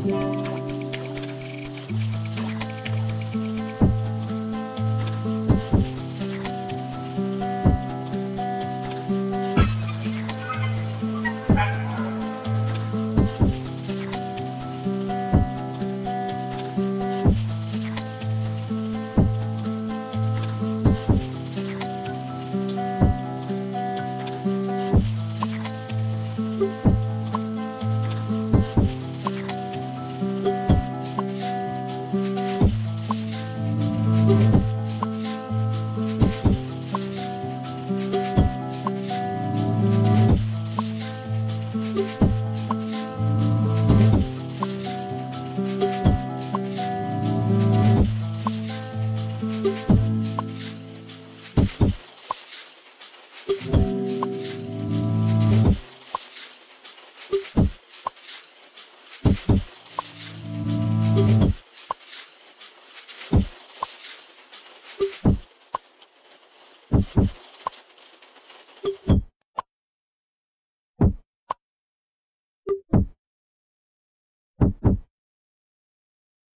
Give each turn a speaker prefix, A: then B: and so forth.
A: Thank Thank you.